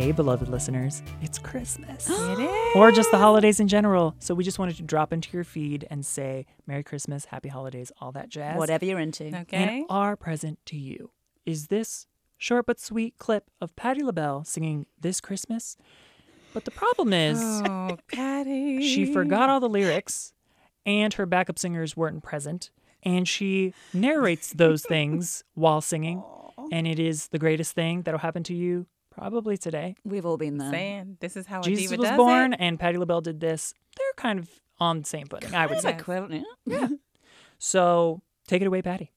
Hey, beloved listeners, it's Christmas. It is. or just the holidays in general. So we just wanted to drop into your feed and say Merry Christmas, Happy Holidays, all that jazz. Whatever you're into. Okay. And our present to you is this short but sweet clip of Patti LaBelle singing This Christmas. But the problem is. Oh, Patti. she forgot all the lyrics and her backup singers weren't present and she narrates those things while singing and it is the greatest thing that'll happen to you probably today We've all been there. saying this is how a jesus diva was does born It. and Patti LaBelle did this they're kind of on the same footing i would say equivalent, yeah. so take it away Patti